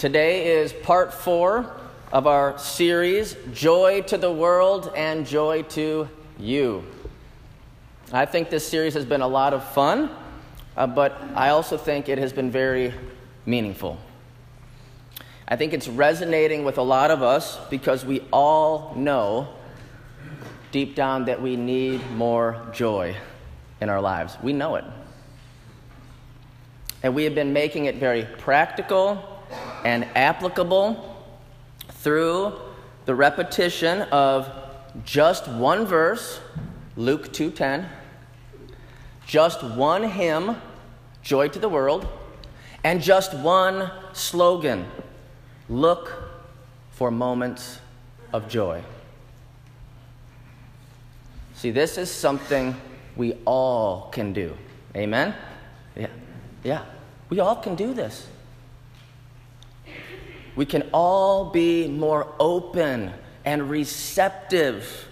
Today is part four of our series, Joy to the World and Joy to You. I think this series has been a lot of fun, uh, but I also think it has been very meaningful. I think it's resonating with a lot of us because we all know deep down that we need more joy in our lives. We know it. And we have been making it very practical and applicable through the repetition of just one verse, Luke 2:10, just one hymn, Joy to the World, and just one slogan, Look for moments of joy. See, this is something we all can do. Amen? Yeah. Yeah. We all can do this we can all be more open and receptive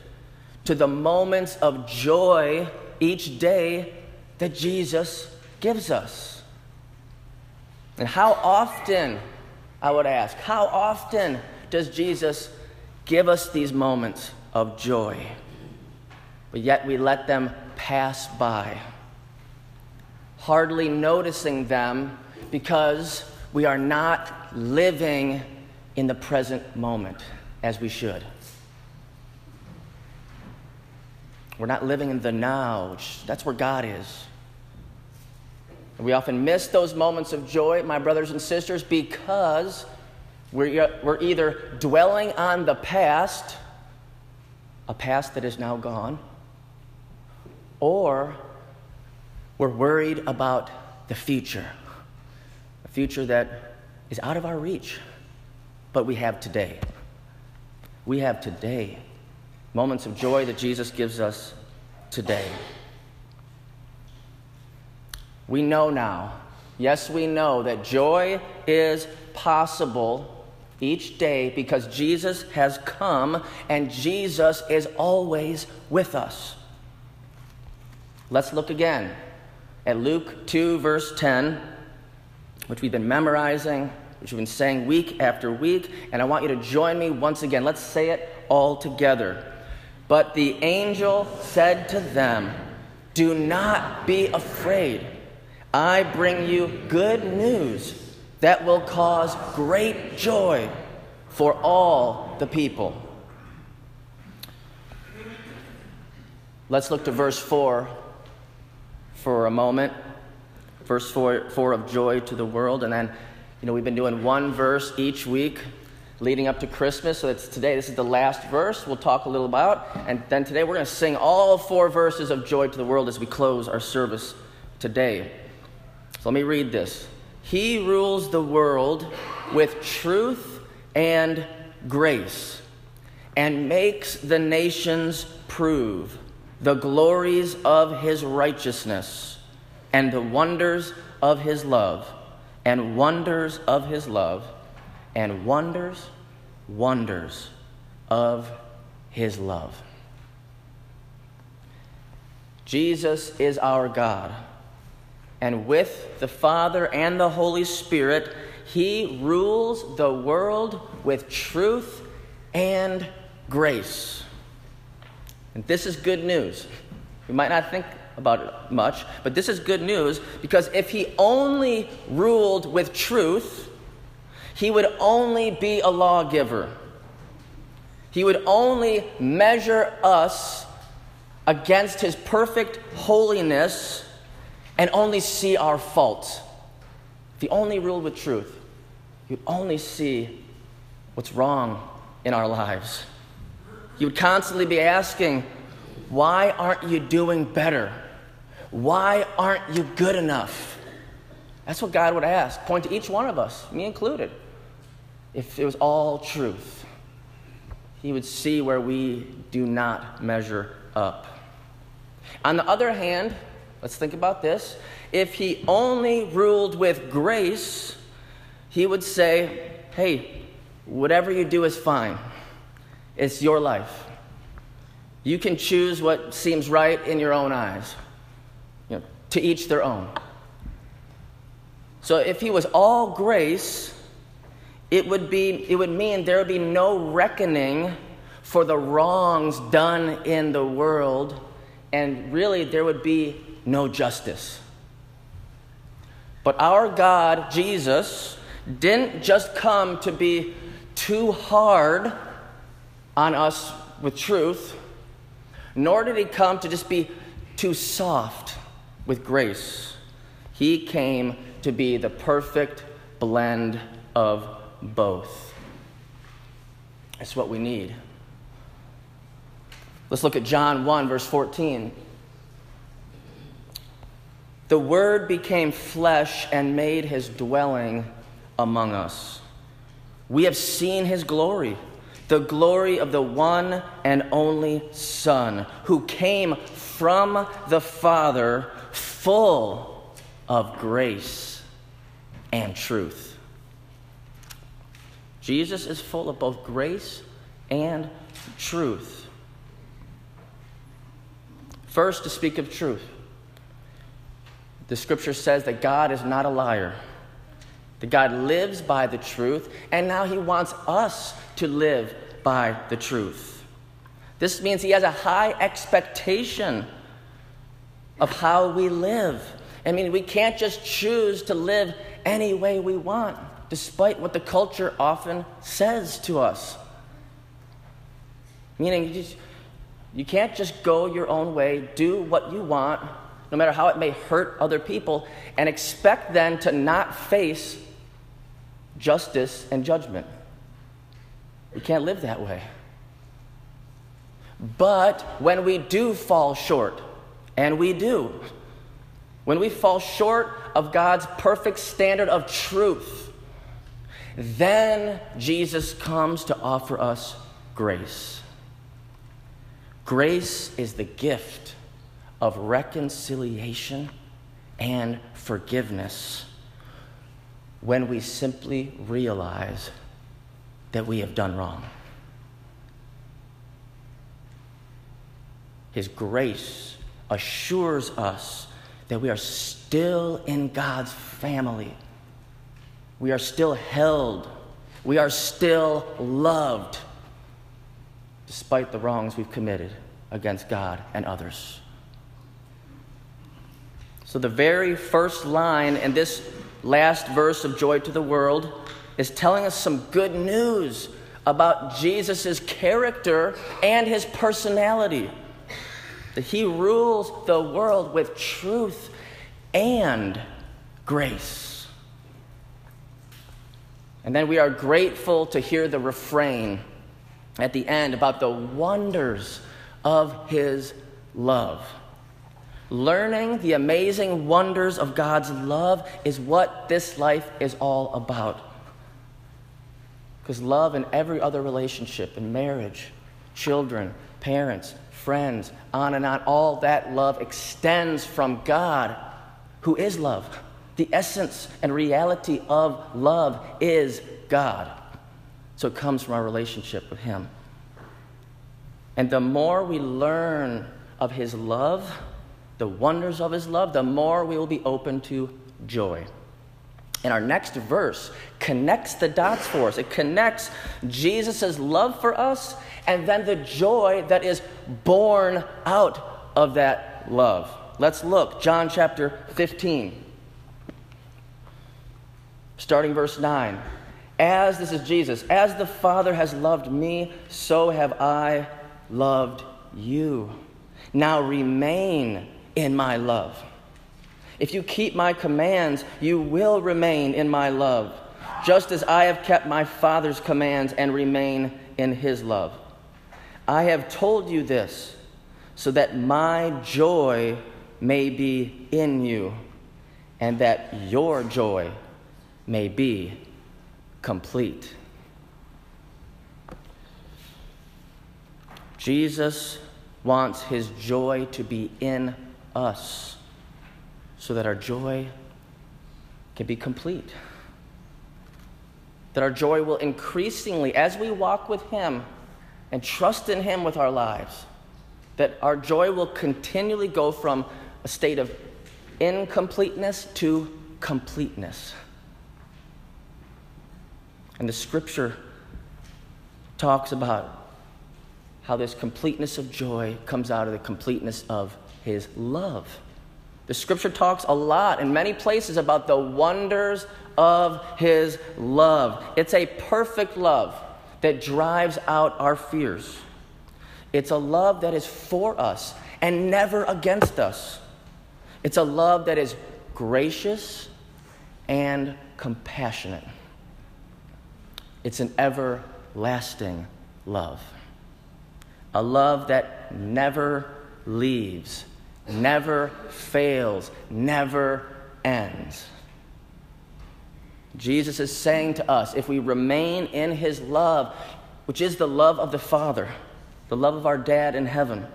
to the moments of joy each day that Jesus gives us. And how often, I would ask, how often does Jesus give us these moments of joy? But yet we let them pass by, hardly noticing them because we are not living in the present moment as we should. We're not living in the now, that's where God is. we often miss those moments of joy, my brothers and sisters, because we're, we're either dwelling on the past, a past that is now gone, or we're worried about the future, a future that is out of our reach, but we have today. We have today moments of joy that Jesus gives us today. We know now, yes, we know that joy is possible each day because Jesus has come and Jesus is always with us. Let's look again at Luke 2, verse 10 which we've been memorizing, which we've been saying week after week, and I want you to join me once again. Let's say it all together. But the angel said to them, Do not be afraid. I bring you good news that will cause great joy for all the people. Let's look to verse 4 for a moment verse 4, 4 of joy to the world. And then, you know, we've been doing one verse each week leading up to Christmas. So it's today, this is the last verse we'll talk a little about. And then today we're going to sing all four verses of joy to the world as we close our service today. So let me read this. He rules the world with truth and grace and makes the nations prove the glories of his righteousness and the wonders of his love, and wonders of his love, and wonders, wonders of his love. Jesus is our God, and with the Father and the Holy Spirit, he rules the world with truth and grace. And this is good news. We might not think about it much, but this is good news because if he only ruled with truth, he would only be a lawgiver. He would only measure us against his perfect holiness and only see our faults. If he only ruled with truth, he would only see what's wrong in our lives. He would constantly be asking, Why aren't you doing better? Why aren't you good enough? That's what God would ask, point to each one of us, me included. If it was all truth, He would see where we do not measure up. On the other hand, let's think about this. If He only ruled with grace, He would say, hey, whatever you do is fine. It's your life. You can choose what seems right in your own eyes to each their own. So if he was all grace, it would, be, it would mean there would be no reckoning for the wrongs done in the world, and really there would be no justice. But our God, Jesus, didn't just come to be too hard on us with truth, nor did he come to just be too soft with grace. He came to be the perfect blend of both. That's what we need. Let's look at John 1, verse 14. The Word became flesh and made his dwelling among us. We have seen his glory, the glory of the one and only Son, who came from the Father, full of grace and truth. Jesus is full of both grace and truth. First, to speak of truth, the scripture says that God is not a liar, that God lives by the truth, and now he wants us to live by the truth. This means he has a high expectation of how we live. I mean, we can't just choose to live any way we want despite what the culture often says to us. Meaning, you, just, you can't just go your own way, do what you want, no matter how it may hurt other people, and expect then to not face justice and judgment. We can't live that way. But when we do fall short, and we do, when we fall short of God's perfect standard of truth, then Jesus comes to offer us grace. Grace is the gift of reconciliation and forgiveness when we simply realize that we have done wrong. His grace assures us that we are still in God's family we are still held. We are still loved despite the wrongs we've committed against God and others. So, the very first line in this last verse of Joy to the World is telling us some good news about Jesus' character and his personality. That he rules the world with truth and grace. And then we are grateful to hear the refrain at the end about the wonders of His love. Learning the amazing wonders of God's love is what this life is all about. Because love in every other relationship, in marriage, children, parents, friends, on and on, all that love extends from God, who is love. The essence and reality of love is God. So it comes from our relationship with Him. And the more we learn of His love, the wonders of His love, the more we will be open to joy. And our next verse connects the dots for us. It connects Jesus' love for us and then the joy that is born out of that love. Let's look. John chapter 15 starting verse 9. As, this is Jesus, as the Father has loved me, so have I loved you. Now remain in my love. If you keep my commands, you will remain in my love, just as I have kept my Father's commands and remain in his love. I have told you this so that my joy may be in you and that your joy may be complete. Jesus wants his joy to be in us so that our joy can be complete. That our joy will increasingly, as we walk with him and trust in him with our lives, that our joy will continually go from a state of incompleteness to completeness. And the scripture talks about how this completeness of joy comes out of the completeness of his love. The scripture talks a lot in many places about the wonders of his love. It's a perfect love that drives out our fears. It's a love that is for us and never against us. It's a love that is gracious and compassionate. It's an everlasting love. A love that never leaves, never fails, never ends. Jesus is saying to us if we remain in his love, which is the love of the Father, the love of our dad in heaven,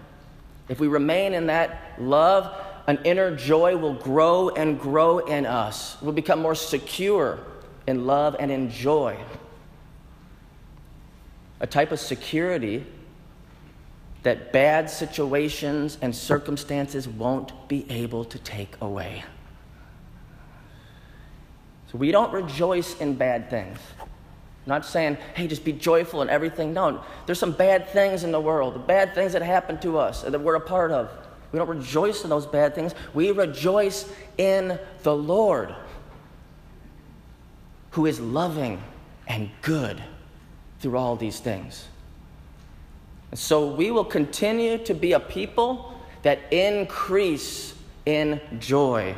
if we remain in that love, an inner joy will grow and grow in us. We'll become more secure in love and in joy. A type of security that bad situations and circumstances won't be able to take away. So we don't rejoice in bad things. I'm not saying, hey, just be joyful in everything. No, there's some bad things in the world, the bad things that happen to us that we're a part of. We don't rejoice in those bad things. We rejoice in the Lord, who is loving and good through all these things. And so we will continue to be a people that increase in joy,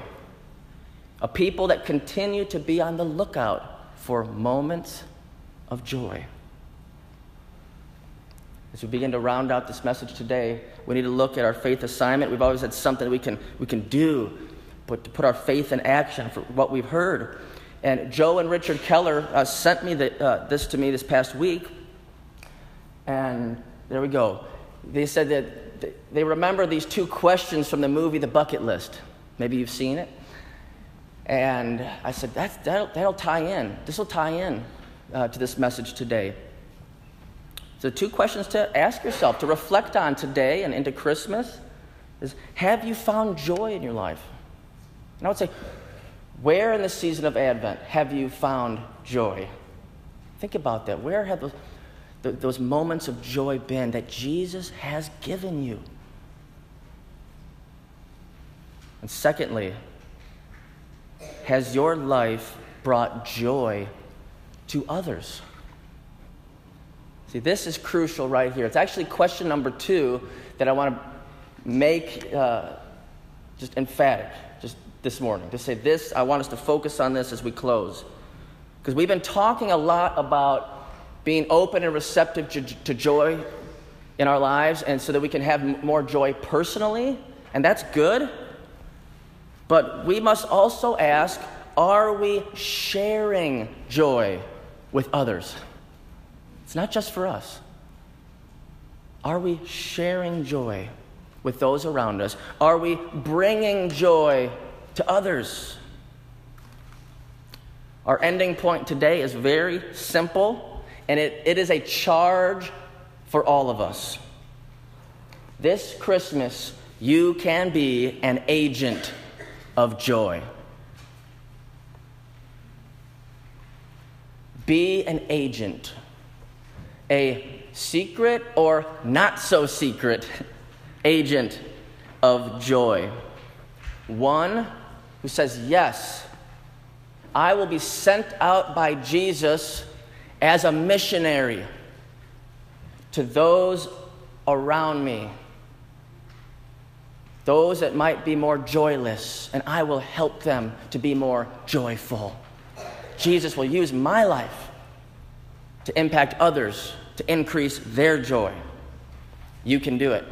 a people that continue to be on the lookout for moments of joy. As we begin to round out this message today, we need to look at our faith assignment. We've always had something we can, we can do, but to put our faith in action for what we've heard. And Joe and Richard Keller uh, sent me the, uh, this to me this past week. And there we go. They said that they remember these two questions from the movie The Bucket List. Maybe you've seen it. And I said, That's, that'll, that'll tie in. This will tie in uh, to this message today. So, two questions to ask yourself, to reflect on today and into Christmas is Have you found joy in your life? And I would say, Where in the season of Advent have you found joy? Think about that. Where have those those moments of joy been that Jesus has given you? And secondly, has your life brought joy to others? See, this is crucial right here. It's actually question number two that I want to make uh, just emphatic just this morning. To say this, I want us to focus on this as we close. Because we've been talking a lot about being open and receptive to joy in our lives, and so that we can have more joy personally, and that's good. But we must also ask are we sharing joy with others? It's not just for us. Are we sharing joy with those around us? Are we bringing joy to others? Our ending point today is very simple and it, it is a charge for all of us. This Christmas, you can be an agent of joy. Be an agent, a secret or not so secret agent of joy. One who says, Yes, I will be sent out by Jesus as a missionary to those around me, those that might be more joyless, and I will help them to be more joyful. Jesus will use my life to impact others, to increase their joy. You can do it.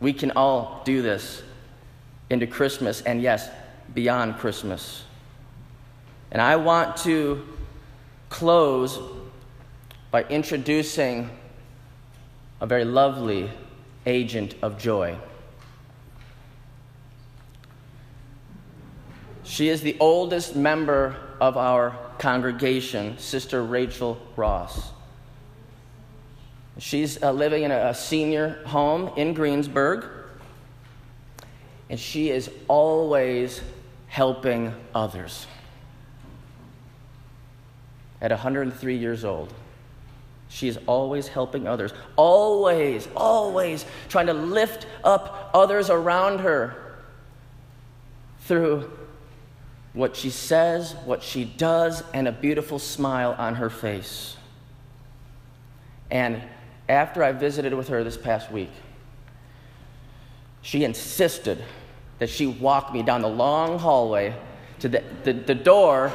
We can all do this into Christmas, and yes, beyond Christmas. And I want to close by introducing a very lovely agent of joy. She is the oldest member of our congregation, Sister Rachel Ross. She's uh, living in a, a senior home in Greensburg, and she is always helping others. at 103 years old. She is always helping others, always, always trying to lift up others around her through what she says, what she does, and a beautiful smile on her face. And after I visited with her this past week, she insisted that she walk me down the long hallway to the, the, the door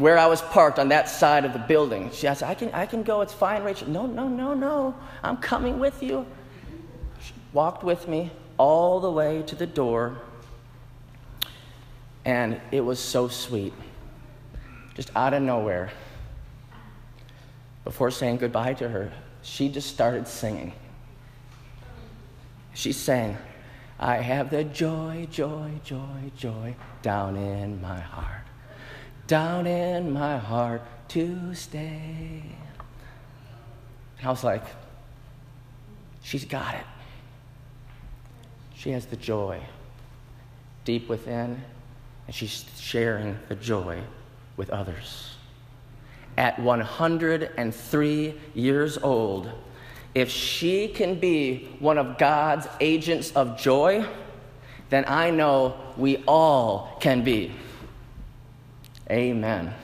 where I was parked on that side of the building. She asked, I can, I can go, it's fine, Rachel. No, no, no, no, I'm coming with you. She walked with me all the way to the door, and it was so sweet. Just out of nowhere. Before saying goodbye to her, she just started singing. She sang, I have the joy, joy, joy, joy down in my heart down in my heart to stay. I was like, she's got it. She has the joy deep within, and she's sharing the joy with others. At 103 years old, if she can be one of God's agents of joy, then I know we all can be. Amen.